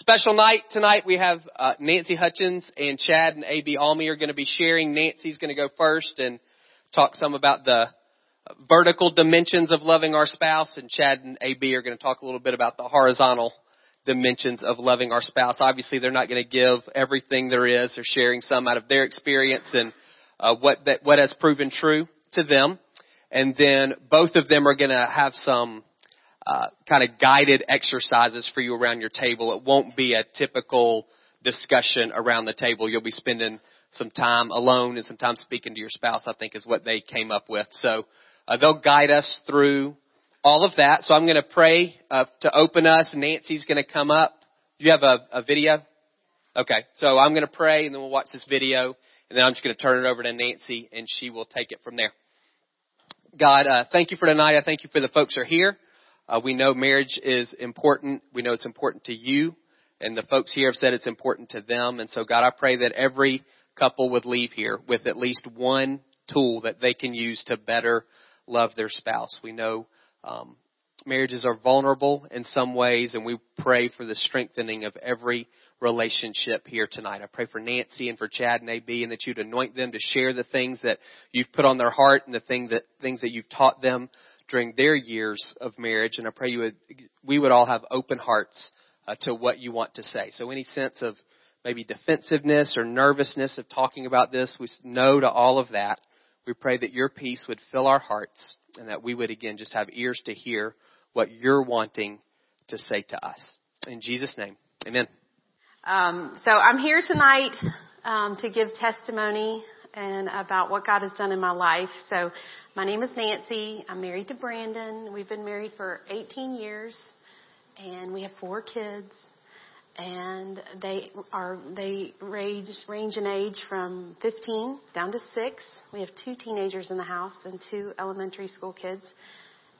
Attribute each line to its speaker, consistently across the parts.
Speaker 1: Special night tonight. We have uh, Nancy Hutchins and Chad and AB Almy are going to be sharing. Nancy's going to go first and talk some about the vertical dimensions of loving our spouse, and Chad and AB are going to talk a little bit about the horizontal dimensions of loving our spouse. Obviously, they're not going to give everything there is. They're sharing some out of their experience and uh, what that what has proven true to them. And then both of them are going to have some uh, kind of guided exercises for you around your table. It won't be a typical discussion around the table. You'll be spending some time alone and some time speaking to your spouse. I think is what they came up with. So uh, they'll guide us through all of that. So I'm going to pray uh, to open us. Nancy's going to come up. Do you have a, a video? Okay, so I'm going to pray and then we'll watch this video and then I'm just going to turn it over to Nancy and she will take it from there. God, uh, thank you for tonight. I thank you for the folks who are here. Uh, we know marriage is important. We know it's important to you and the folks here have said it's important to them. And so God, I pray that every couple would leave here with at least one tool that they can use to better love their spouse. We know um, marriages are vulnerable in some ways, and we pray for the strengthening of every relationship here tonight. I pray for Nancy and for Chad and AB, and that you'd anoint them to share the things that you've put on their heart and the thing that things that you've taught them during their years of marriage. And I pray you would, we would all have open hearts uh, to what you want to say. So any sense of maybe defensiveness or nervousness of talking about this, we know to all of that. We pray that your peace would fill our hearts and that we would again just have ears to hear what you're wanting to say to us. In Jesus' name, amen.
Speaker 2: Um, so I'm here tonight um, to give testimony and about what God has done in my life. So my name is Nancy. I'm married to Brandon. We've been married for 18 years, and we have four kids and they are they range range in age from 15 down to 6. We have two teenagers in the house and two elementary school kids.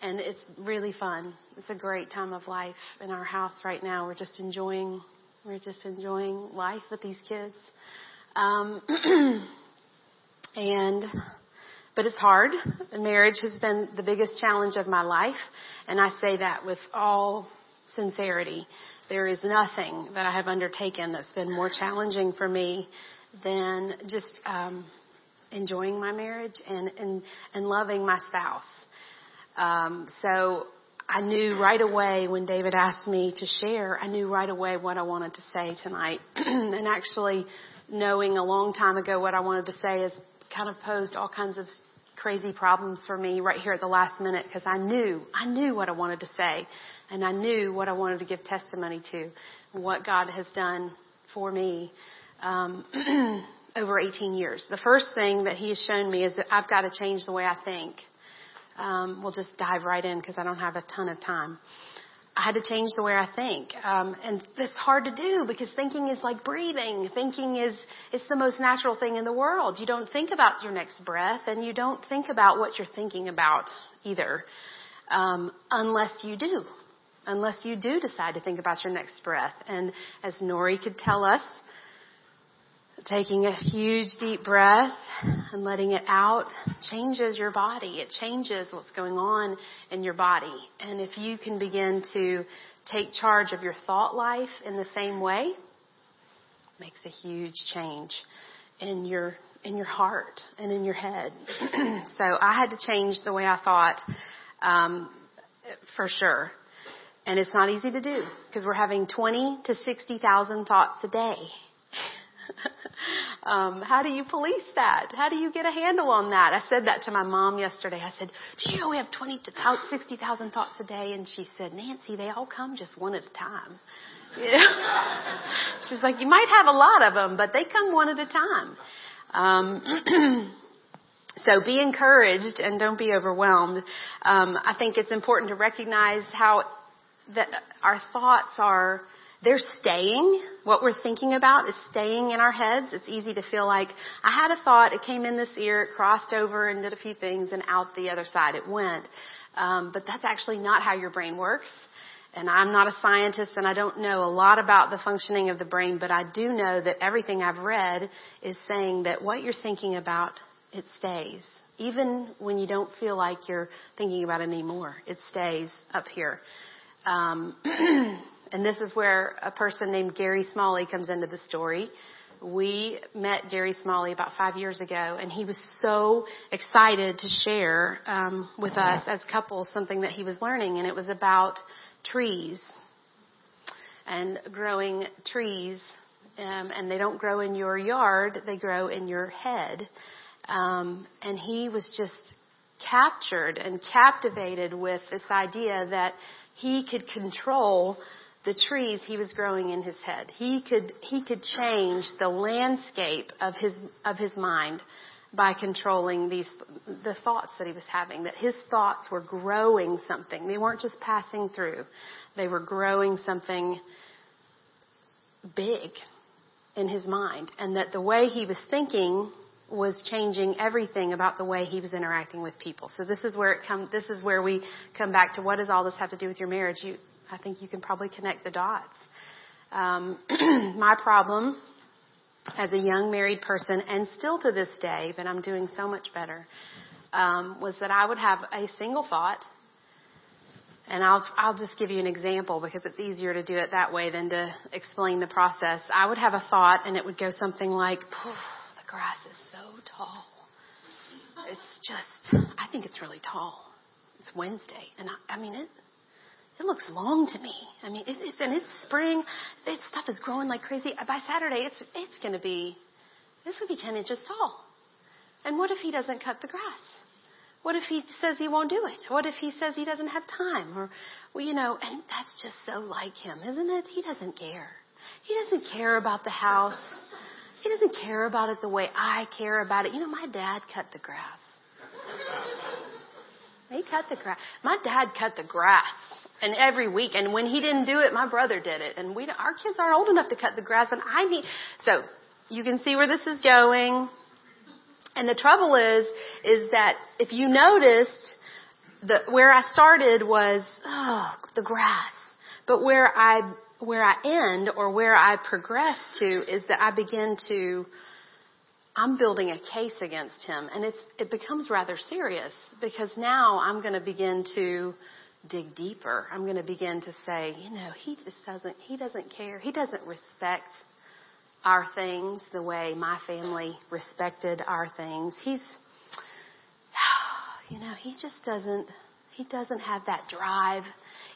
Speaker 2: And it's really fun. It's a great time of life in our house right now. We're just enjoying we're just enjoying life with these kids. Um, and but it's hard. Marriage has been the biggest challenge of my life, and I say that with all sincerity. There is nothing that I have undertaken that's been more challenging for me than just um, enjoying my marriage and, and, and loving my spouse. Um, so I knew right away when David asked me to share, I knew right away what I wanted to say tonight. and actually knowing a long time ago what I wanted to say has kind of posed all kinds of crazy problems for me right here at the last minute because I knew, I knew what I wanted to say and I knew what I wanted to give testimony to, what God has done for me um, over 18 years. The first thing that He has shown me is that I've got to change the way I think. Um, we'll just dive right in because I don't have a ton of time. I had to change the way I think. Um, and it's hard to do because thinking is like breathing. Thinking is, it's the most natural thing in the world. You don't think about your next breath and you don't think about what you're thinking about either. Um, unless you do. Unless you do decide to think about your next breath. And as Nori could tell us, taking a huge deep breath and letting it out changes your body. It changes what's going on in your body. And if you can begin to take charge of your thought life in the same way, makes a huge change in your in your heart and in your head. so I had to change the way I thought um, for sure. And it's not easy to do because we're having 20 to 60,000 thoughts a day. um, how do you police that? How do you get a handle on that? I said that to my mom yesterday. I said, "Do you know we have twenty to sixty thousand thoughts a day?" And she said, "Nancy, they all come just one at a time." She's like, "You might have a lot of them, but they come one at a time." Um, so be encouraged and don't be overwhelmed. Um, I think it's important to recognize how that our thoughts are they're staying. What we're thinking about is staying in our heads. It's easy to feel like I had a thought, it came in this ear, it crossed over and did a few things, and out the other side it went. Um, but that's actually not how your brain works. And I'm not a scientist and I don't know a lot about the functioning of the brain, but I do know that everything I've read is saying that what you're thinking about, it stays. Even when you don't feel like you're thinking about it anymore, it stays up here. Um, and this is where a person named Gary Smalley comes into the story. We met Gary Smalley about five years ago, and he was so excited to share um, with us as couples something that he was learning, and it was about trees and growing trees. Um, and they don't grow in your yard; they grow in your head. Um, and he was just captured and captivated with this idea that he could control the trees he was growing in his head. He could, he could change the landscape of his, of his mind by controlling these, the thoughts that he was having, that his thoughts were growing something. They weren't just passing through. They were growing something big in his mind. And that the way he was thinking was changing everything about the way he was interacting with people. So this is where it come, this is where we come back to what does all this have to do with your marriage? You, I think you can probably connect the dots. Um, my problem as a young married person, and still to this day, but I'm doing so much better, um, was that I would have a single thought, and I'll I'll just give you an example because it's easier to do it that way than to explain the process. I would have a thought, and it would go something like, "The grass is so tall. It's just, I think it's really tall. It's Wednesday, and I, I mean it." It looks long to me. I mean, it's, it's and it's spring. This stuff is growing like crazy. By Saturday, it's it's going to be going to be ten inches tall. And what if he doesn't cut the grass? What if he says he won't do it? What if he says he doesn't have time? Or, well, you know, and that's just so like him, isn't it? He doesn't care. He doesn't care about the house. He doesn't care about it the way I care about it. You know, my dad cut the grass. He cut the grass. My dad cut the grass and every week. And when he didn't do it, my brother did it. And we, our kids aren't old enough to cut the grass, and I need. So you can see where this is going. And the trouble is, is that if you noticed, the where I started was oh the grass, but where I where I end or where I progress to is that I begin to I'm building a case against him and it's it becomes rather serious because now I'm going to begin to dig deeper. I'm going to begin to say, you know, he just doesn't, he doesn't care. He doesn't respect our things the way my family respected our things. He's, you know, he just doesn't, he doesn't have that drive.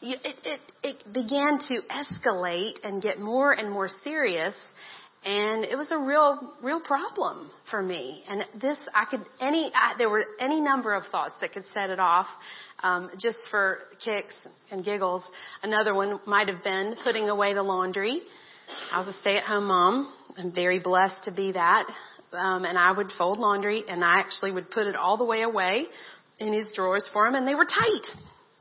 Speaker 2: It, it, it began to escalate and get more and more serious and it was a real real problem for me and this i could any I, there were any number of thoughts that could set it off um, just for kicks and giggles. Another one might have been putting away the laundry. I was a stay-at-home mom. I'm very blessed to be that. Um, and I would fold laundry, and I actually would put it all the way away in his drawers for him, and they were tight.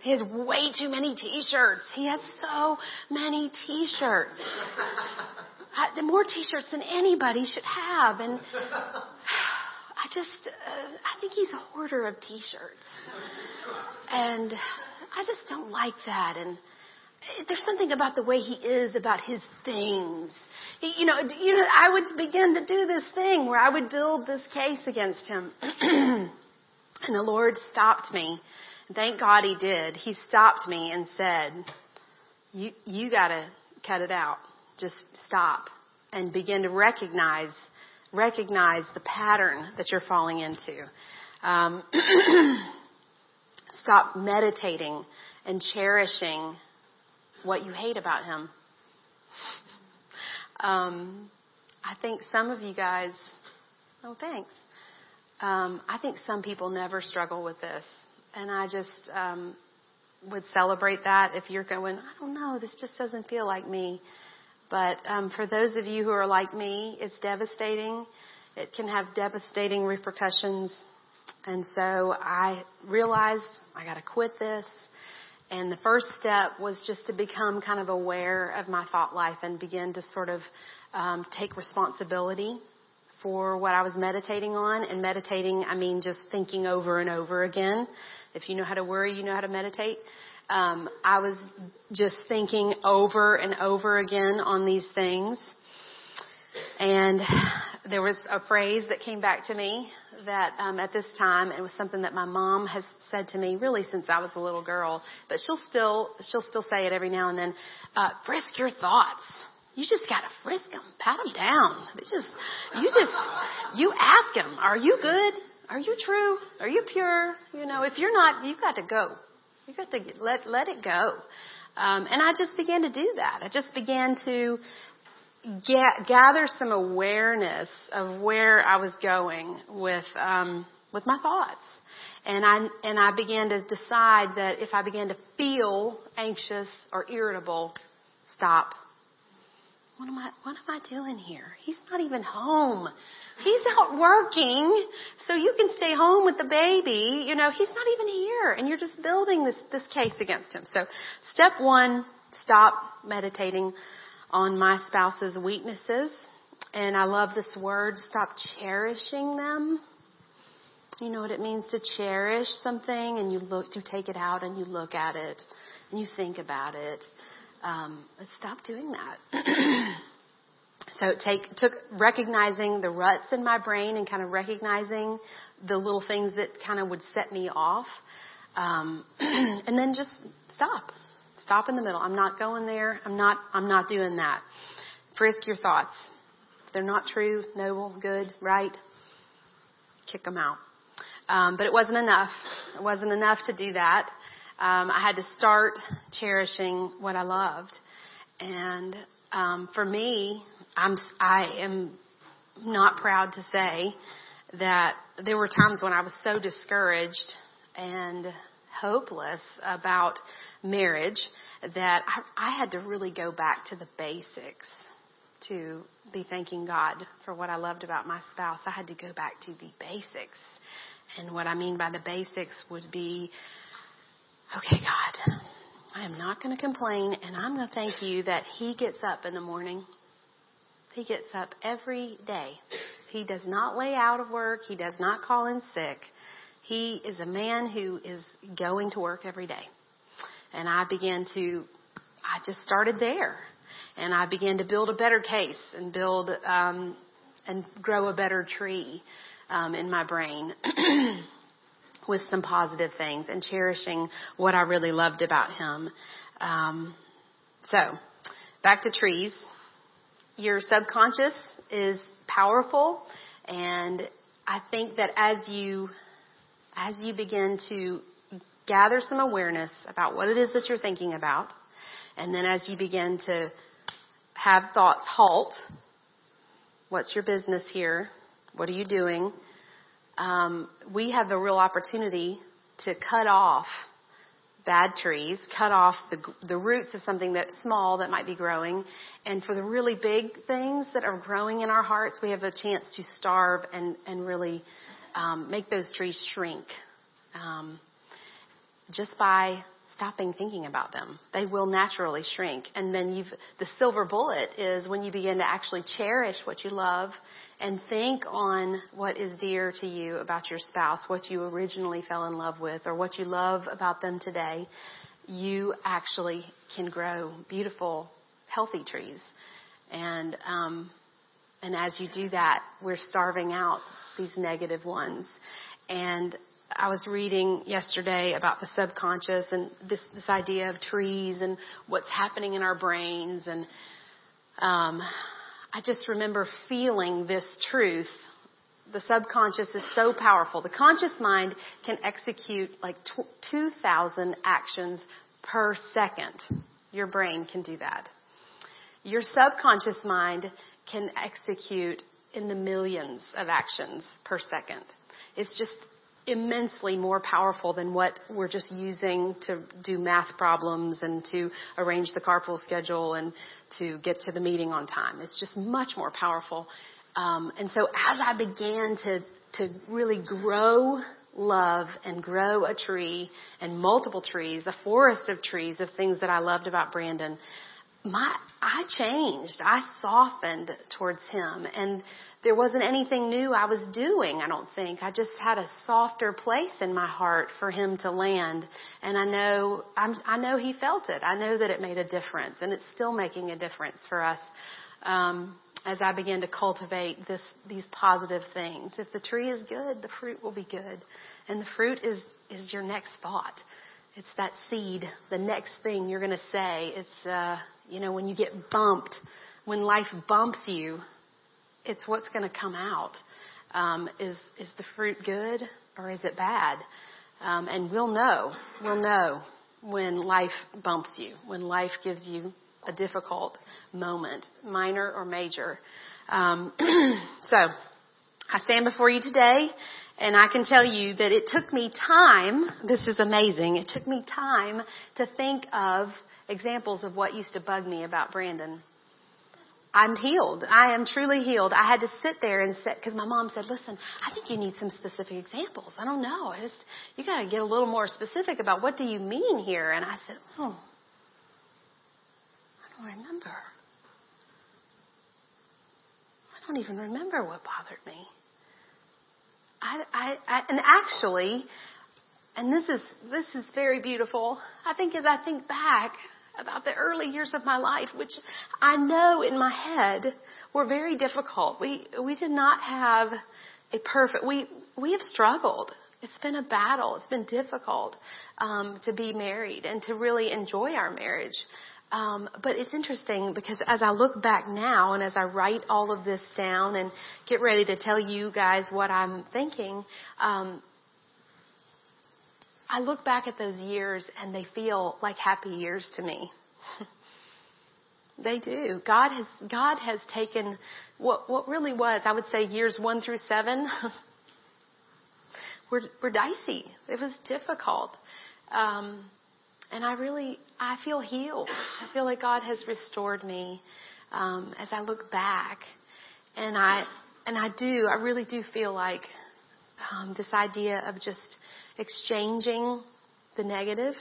Speaker 2: He has way too many t-shirts. He has so many t-shirts. I, the more t-shirts than anybody should have, and I just, uh, I think he's a hoarder of t-shirts. And I just don't like that. And there's something about the way he is about his things. He, you know, you know, I would begin to do this thing where I would build this case against him. and the Lord stopped me. Thank God he did. He stopped me and said, you, you gotta cut it out. Just stop and begin to recognize recognize the pattern that you're falling into. Um, stop meditating and cherishing what you hate about him. Um, I think some of you guys, oh, thanks. Um, I think some people never struggle with this. And I just um, would celebrate that if you're going, I don't know, this just doesn't feel like me. But um, for those of you who are like me, it's devastating. It can have devastating repercussions. And so I realized I got to quit this. And the first step was just to become kind of aware of my thought life and begin to sort of um, take responsibility for what I was meditating on. And meditating, I mean just thinking over and over again. If you know how to worry, you know how to meditate um, I was just thinking over and over again on these things. And there was a phrase that came back to me that um, at this time it was something that my mom has said to me really since I was a little girl, but she'll still she'll still say it every now and then. Uh, frisk your thoughts. You just gotta frisk them, pat them down. It's just you just you ask them, are you good? Are you true? Are you pure? You know, if you're not, you've got to go. You got to let let it go. Um, and I just began to do that. I just began to get, gather some awareness of where I was going with um, with my thoughts, and I and I began to decide that if I began to feel anxious or irritable, stop. What am I what am I doing here? He's not even home. He's out working, so you can stay home with the baby. You know, he's not even here, and you're just building this this case against him. So, step one: stop meditating on my spouse's weaknesses. And I love this word, stop cherishing them. You know what it means to cherish something and you look, to take it out and you look at it and you think about it. Um, stop doing that. so it take, took recognizing the ruts in my brain and kind of recognizing the little things that kind of would set me off. Um, and then just stop. Stop in the middle. I'm not going there. I'm not, I'm not doing that. Frisk your thoughts. If they're not true, noble, good, right, kick them out. Um, but it wasn't enough. It wasn't enough to do that. Um, I had to start cherishing what I loved. And um, for me, I'm, I am not proud to say that there were times when I was so discouraged and hopeless about marriage that I, I had to really go back to the basics to be thanking God for what I loved about my spouse. I had to go back to the basics. And what I mean by the basics would be, okay, God, I am not going to complain and I'm going to thank you that he gets up in the morning. He gets up every day. He does not lay out of work. He does not call in sick. He is a man who is going to work every day. And I began to, I just started there. And I began to build a better case and build, um, and grow a better tree, um, in my brain. with some positive things and cherishing what I really loved about him. Um, so, back to trees. Your subconscious is powerful, and I think that as you as you begin to gather some awareness about what it is that you're thinking about, and then as you begin to have thoughts halt, what's your business here? What are you doing? Um, we have a real opportunity to cut off bad trees, cut off the, the roots of something that's small that might be growing. And for the really big things that are growing in our hearts, we have a chance to starve and, and really um, make those trees shrink um, just by stopping thinking about them. They will naturally shrink. And then you've, the silver bullet is when you begin to actually cherish what you love and think on what is dear to you about your spouse, what you originally fell in love with, or what you love about them today, you actually can grow beautiful, healthy trees. And, um, and as you do that, we're starving out these negative ones. And I was reading yesterday about the subconscious and this, this idea of trees and what's happening in our brains. And um, I just remember feeling this truth. The subconscious is so powerful. The conscious mind can execute like 2,000 actions per second. Your brain can do that. Your subconscious mind can execute in the millions of actions per second. It's just immensely more powerful than what we're just using to do math problems and to arrange the carpool schedule and to get to the meeting on time. It's just much more powerful. Um, and so as I began to to really grow love and grow a tree and multiple trees, a forest of trees of things that I loved about Brandon, my I changed. I softened towards him and there wasn't anything new I was doing, I don't think. I just had a softer place in my heart for him to land. And I know, I'm, I know he felt it. I know that it made a difference and it's still making a difference for us. Um, as I began to cultivate this, these positive things. If the tree is good, the fruit will be good. And the fruit is, is your next thought. It's that seed, the next thing you're going to say. It's, uh, you know, when you get bumped, when life bumps you, it's what's going to come out. Um, is, is the fruit good or is it bad? Um, and we'll know. We'll know when life bumps you, when life gives you a difficult moment, minor or major. Um, so, I stand before you today, and I can tell you that it took me time. This is amazing. It took me time to think of examples of what used to bug me about Brandon. I'm healed. I am truly healed. I had to sit there and sit because my mom said, "Listen, I think you need some specific examples." I don't know. I just you got to get a little more specific about what do you mean here. And I said, "Oh, I don't remember. I don't even remember what bothered me." I, I, I and actually, and this is this is very beautiful. I think as I think back, about the early years of my life, which I know in my head were very difficult. We we did not have a perfect. We we have struggled. It's been a battle. It's been difficult um, to be married and to really enjoy our marriage. Um, but it's interesting because as I look back now and as I write all of this down and get ready to tell you guys what I'm thinking, um, I look back at those years and they feel like happy years to me. they do. God has God has taken what what really was, I would say years 1 through 7 were were dicey. It was difficult. Um and I really I feel healed. I feel like God has restored me um as I look back. And I and I do, I really do feel like um, this idea of just exchanging the negative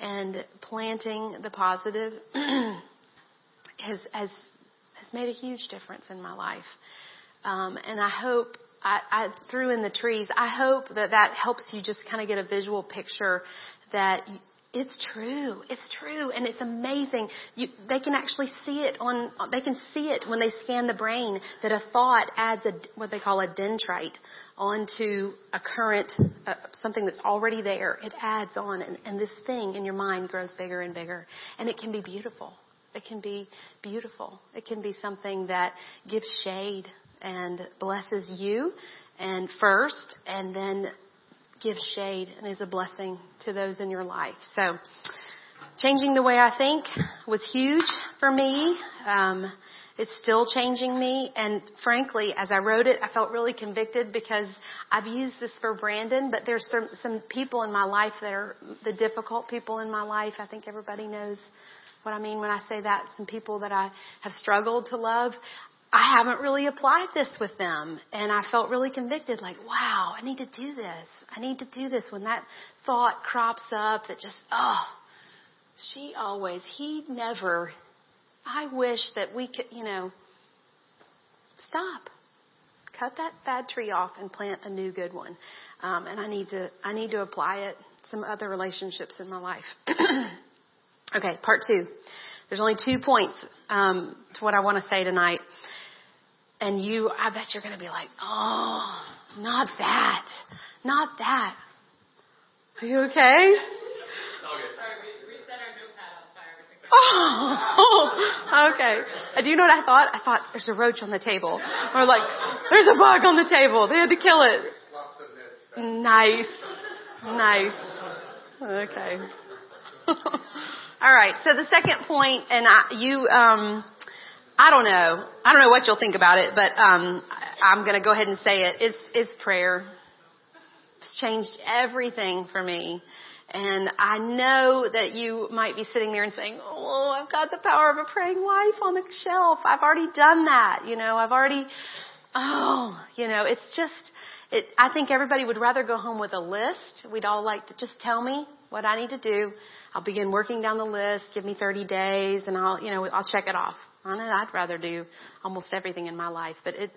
Speaker 2: and planting the positive has, has, has made a huge difference in my life. Um, and I hope I, I threw in the trees. I hope that that helps you just kind of get a visual picture that it's true. It's true. And it's amazing. You, they can actually see it on, they can see it when they scan the brain that a thought adds a, what they call a dendrite onto a current, uh, something that's already there. It adds on and, and this thing in your mind grows bigger and bigger. And it can be beautiful. It can be beautiful. It can be something that gives shade and blesses you and first and then gives shade and is a blessing to those in your life. So, changing the way I think was huge for me. Um, it's still changing me. And frankly, as I wrote it, I felt really convicted because I've used this for Brandon, but there's some, some people in my life that are the difficult people in my life. I think everybody knows what I mean when I say that. Some people that I have struggled to love. I haven't really applied this with them. And I felt really convicted, like, wow, I need to do this. I need to do this when that thought crops up that just, oh, she always, he never, I wish that we could, you know, stop. Cut that bad tree off and plant a new good one. Um, and I need to, I need to apply it some other relationships in my life. okay, part two. There's only two points um, to what I want to say tonight. And you, I bet you're going to be like, oh, not that. Not that. Are you okay? Oh, okay. Uh, do you know what I thought? I thought there's a roach on the table, or like there's a bug on the table. They had to kill it. Nice, nice. Okay. All right. So the second point, and I, you, um, I don't know. I don't know what you'll think about it, but um, I'm going to go ahead and say it. It's it's prayer. It's changed everything for me. And I know that you might be sitting there and saying, "Oh, I've got the power of a praying life on the shelf. I've already done that. You know, I've already oh, you know, it's just it I think everybody would rather go home with a list. We'd all like to just tell me what I need to do. I'll begin working down the list. Give me 30 days and I'll, you know, I'll check it off. I'd rather do almost everything in my life, but it,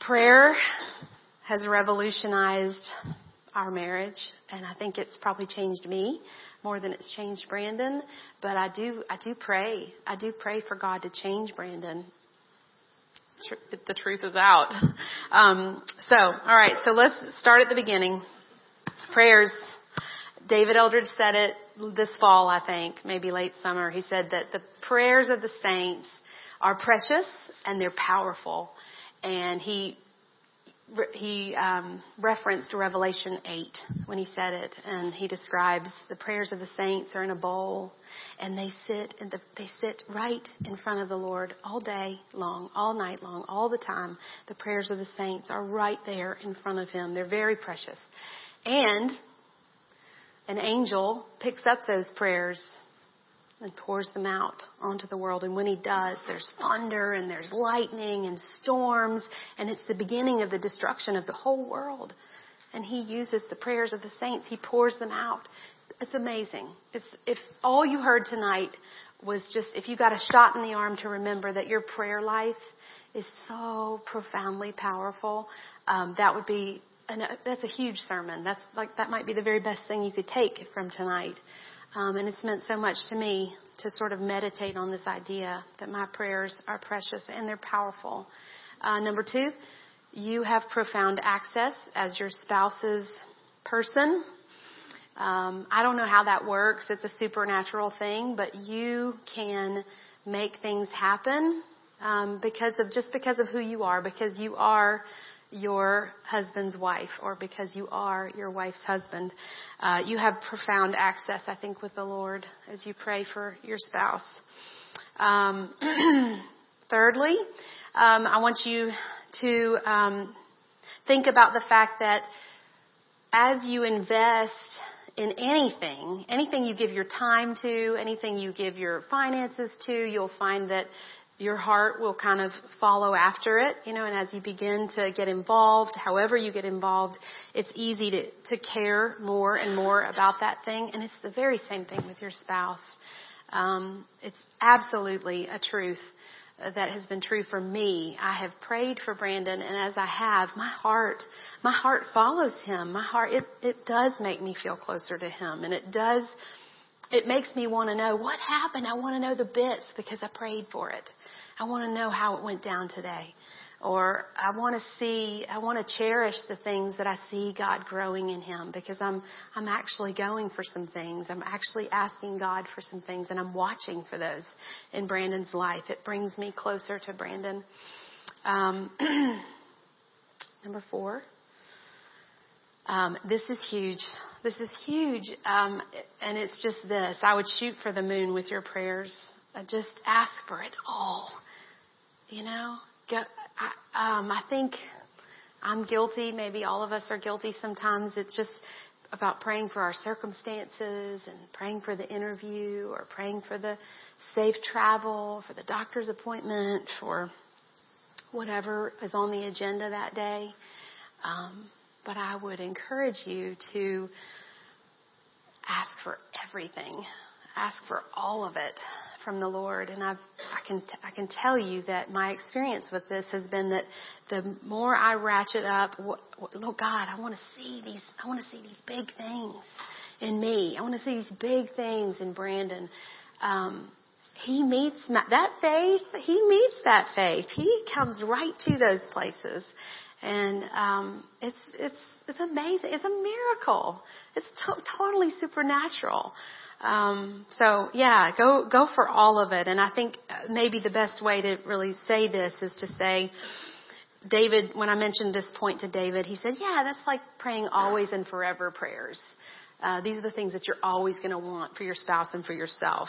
Speaker 2: prayer has revolutionized our marriage, and I think it's probably changed me more than it's changed Brandon. But I do, I do pray. I do pray for God to change Brandon. the truth is out. Um, so, all right. So let's start at the beginning. Prayers. David Eldridge said it this fall, I think, maybe late summer. He said that the prayers of the saints are precious and they're powerful. And he he um, referenced Revelation 8 when he said it, and he describes the prayers of the saints are in a bowl, and they sit and the, they sit right in front of the Lord all day long, all night long, all the time. The prayers of the saints are right there in front of Him. They're very precious, and an angel picks up those prayers and pours them out onto the world. And when he does, there's thunder and there's lightning and storms, and it's the beginning of the destruction of the whole world. And he uses the prayers of the saints, he pours them out. It's amazing. It's, if all you heard tonight was just, if you got a shot in the arm to remember that your prayer life is so profoundly powerful, um, that would be, an, that's a huge sermon. That's like, that might be the very best thing you could take from tonight. Um, and it's meant so much to me to sort of meditate on this idea that my prayers are precious and they're powerful. Uh, number two, you have profound access as your spouse's person. Um, I don't know how that works. It's a supernatural thing, but you can make things happen um, because of just because of who you are, because you are your husband's wife or because you are your wife's husband. Uh, you have profound access, I think, with the Lord as you pray for your spouse. Um, thirdly, um, I want you to um, think about the fact that as you invest in anything, anything you give your time to, anything you give your finances to, you'll find that your heart will kind of follow after it, you know, and as you begin to get involved, however you get involved, it's easy to, to care more and more about that thing. And it's the very same thing with your spouse. Um, it's absolutely a truth that has been true for me. I have prayed for Brandon, and as I have, my heart, my heart follows him. My heart, it, it does make me feel closer to him, and it does, it makes me want to know what happened. I want to know the bits because I prayed for it. I want to know how it went down today. Or I want to see, I want to cherish the things that I see God growing in him because I'm, I'm actually going for some things. I'm actually asking God for some things and I'm watching for those in Brandon's life. It brings me closer to Brandon. Um, number four. Um, this is huge. This is huge. Um, and it's just this. I would shoot for the moon with your prayers. I just ask for it all. You know, I, um, I think I'm guilty. Maybe all of us are guilty sometimes. It's just about praying for our circumstances and praying for the interview or praying for the safe travel, for the doctor's appointment, for whatever is on the agenda that day. Um, but I would encourage you to ask for everything. Ask for all of it from the Lord, and I've, I can I can tell you that my experience with this has been that the more I ratchet up, what, what, Lord God, I want to see these I want to see these big things in me. I want to see these big things in Brandon. Um, he meets my, that faith. He meets that faith. He comes right to those places, and um, it's it's it's amazing. It's a miracle. It's to- totally supernatural. Um, so yeah, go go for all of it. And I think maybe the best way to really say this is to say, David. When I mentioned this point to David, he said, "Yeah, that's like praying always and forever prayers." Uh, these are the things that you're always going to want for your spouse and for yourself.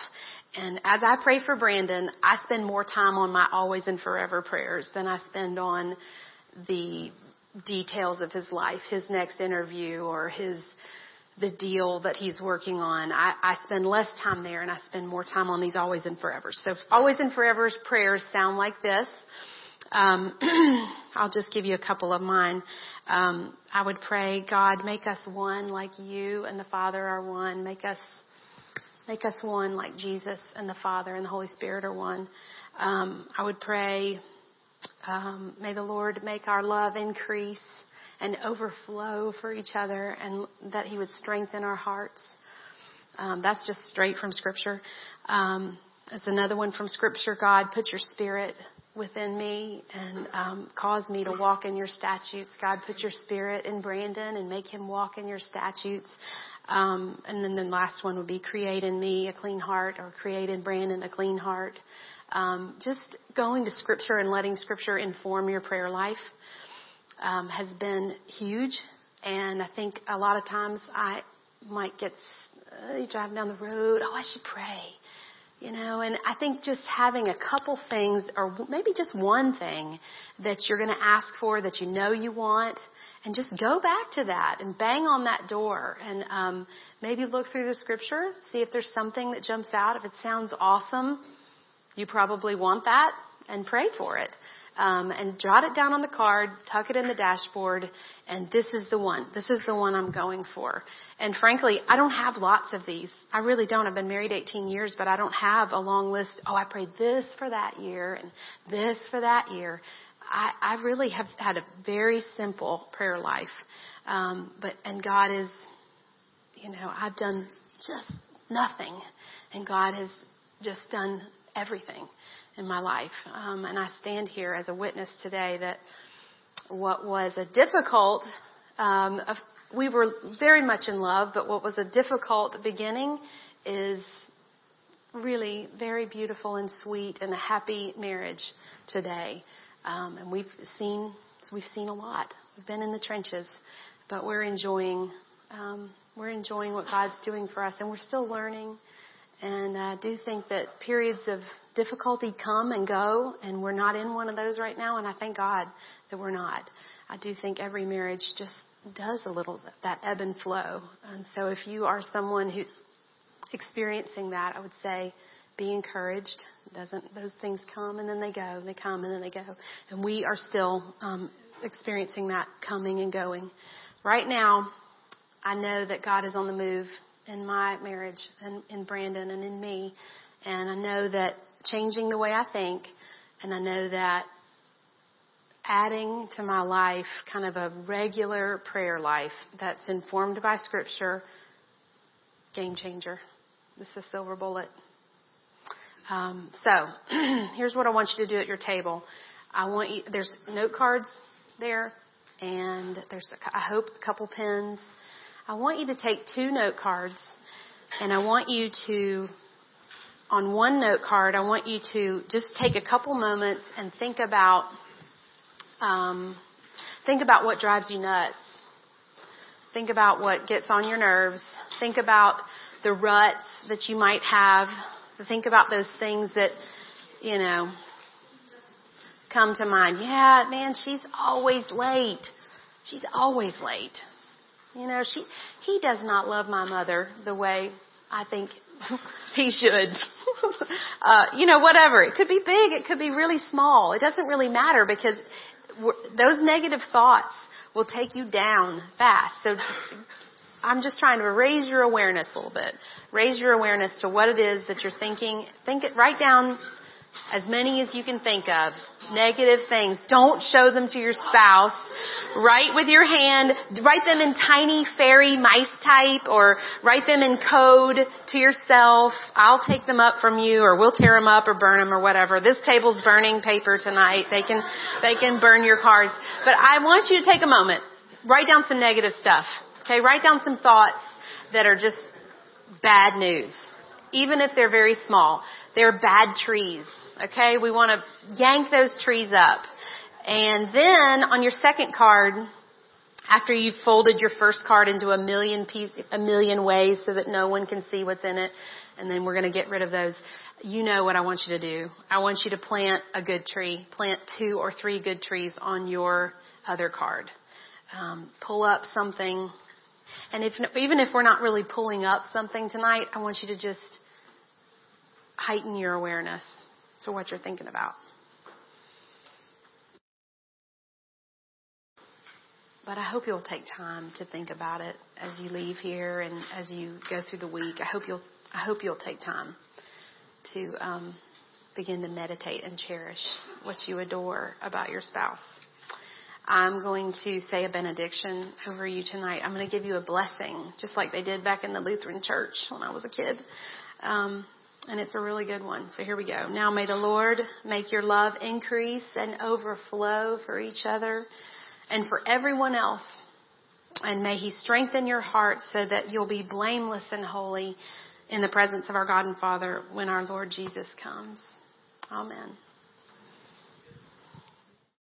Speaker 2: And as I pray for Brandon, I spend more time on my always and forever prayers than I spend on the details of his life, his next interview or his the deal that he's working on. I, I spend less time there and I spend more time on these always and forever. So always and forever's prayers sound like this. Um, I'll just give you a couple of mine. Um, I would pray, God, make us one like you and the Father are one. Make us, make us one like Jesus and the Father and the Holy Spirit are one. Um, I would pray, um, may the Lord make our love increase and overflow for each other and that He would strengthen our hearts. Um, that's just straight from Scripture. Um, there's another one from Scripture. God, put your Spirit within me and um, cause me to walk in your statutes. God, put your spirit in Brandon and make him walk in your statutes. Um, and then the last one would be create in me a clean heart or create in Brandon a clean heart. Um, just going to scripture and letting scripture inform your prayer life um, has been huge. And I think a lot of times I might get uh, driving down the road. Oh, I should pray. You know, and I think just having a couple things or maybe just one thing that you're going to ask for that you know you want and just go back to that and bang on that door and um, maybe look through the scripture, see if there's something that jumps out. If it sounds awesome, you probably want that and pray for it um, and jot it down on the card, tuck it in the dashboard, and this is the one. This is the one I'm going for. And frankly, I don't have lots of these. I really don't. I've been married 18 years, but I don't have a long list. Oh, I prayed this for that year and this for that year. I, I really have had a very simple prayer life. Um, but and God is, you know, I've done just nothing, and God has just done everything in my life. Um, and I stand here as a witness today that what was a difficult, um, we were very much in love, but what was a difficult beginning is really very beautiful and sweet and a happy marriage today. Um, and we've seen we've seen a lot. We've been in the trenches, but we're enjoying um, we're enjoying what God's doing for us, and we're still learning. And I do think that periods of difficulty come and go, and we're not in one of those right now, and I thank God that we're not. I do think every marriage just does a little that ebb and flow. And so if you are someone who's experiencing that, I would say be encouraged. Doesn't those things come and then they go, and they come and then they go, and we are still um, experiencing that coming and going. Right now, I know that God is on the move in my marriage and in Brandon and in me, and I know that changing the way I think, and I know that adding to my life kind of a regular prayer life that's informed by Scripture, game changer. This is a silver bullet. Um, so, here's what I want you to do at your table. I want you. There's note cards there, and there's a, I hope a couple pens. I want you to take two note cards, and I want you to on one note card, I want you to just take a couple moments and think about um, think about what drives you nuts. Think about what gets on your nerves. Think about the ruts that you might have. Think about those things that you know come to mind. Yeah, man, she's always late. She's always late. You know, she he does not love my mother the way I think he should. uh, you know, whatever. It could be big. It could be really small. It doesn't really matter because those negative thoughts will take you down fast. So I'm just trying to raise your awareness a little bit. Raise your awareness to what it is that you're thinking. Think it, write down as many as you can think of. Negative things. Don't show them to your spouse. Write with your hand. Write them in tiny fairy mice type or write them in code to yourself. I'll take them up from you or we'll tear them up or burn them or whatever. This table's burning paper tonight. They can, they can burn your cards. But I want you to take a moment. Write down some negative stuff. Okay? Write down some thoughts that are just bad news. Even if they're very small. They're bad trees. Okay, we want to yank those trees up. And then on your second card, after you've folded your first card into a million piece, a million ways so that no one can see what's in it, and then we're going to get rid of those. You know what I want you to do. I want you to plant a good tree. Plant two or three good trees on your other card. Um, pull up something, and if even if we're not really pulling up something tonight, I want you to just heighten your awareness to what you're thinking about. But I hope you'll take time to think about it as you leave here and as you go through the week. I hope you'll I hope you'll take time to um, begin to meditate and cherish what you adore about your spouse. I'm going to say a benediction over you tonight. I'm going to give you a blessing, just like they did back in the Lutheran church when I was a kid. Um, And it's a really good one. So here we go. Now may the Lord make your love increase and overflow for each other and for everyone else. And may He strengthen your heart so that you'll be blameless and holy in the presence of our God and Father when our Lord Jesus comes. Amen.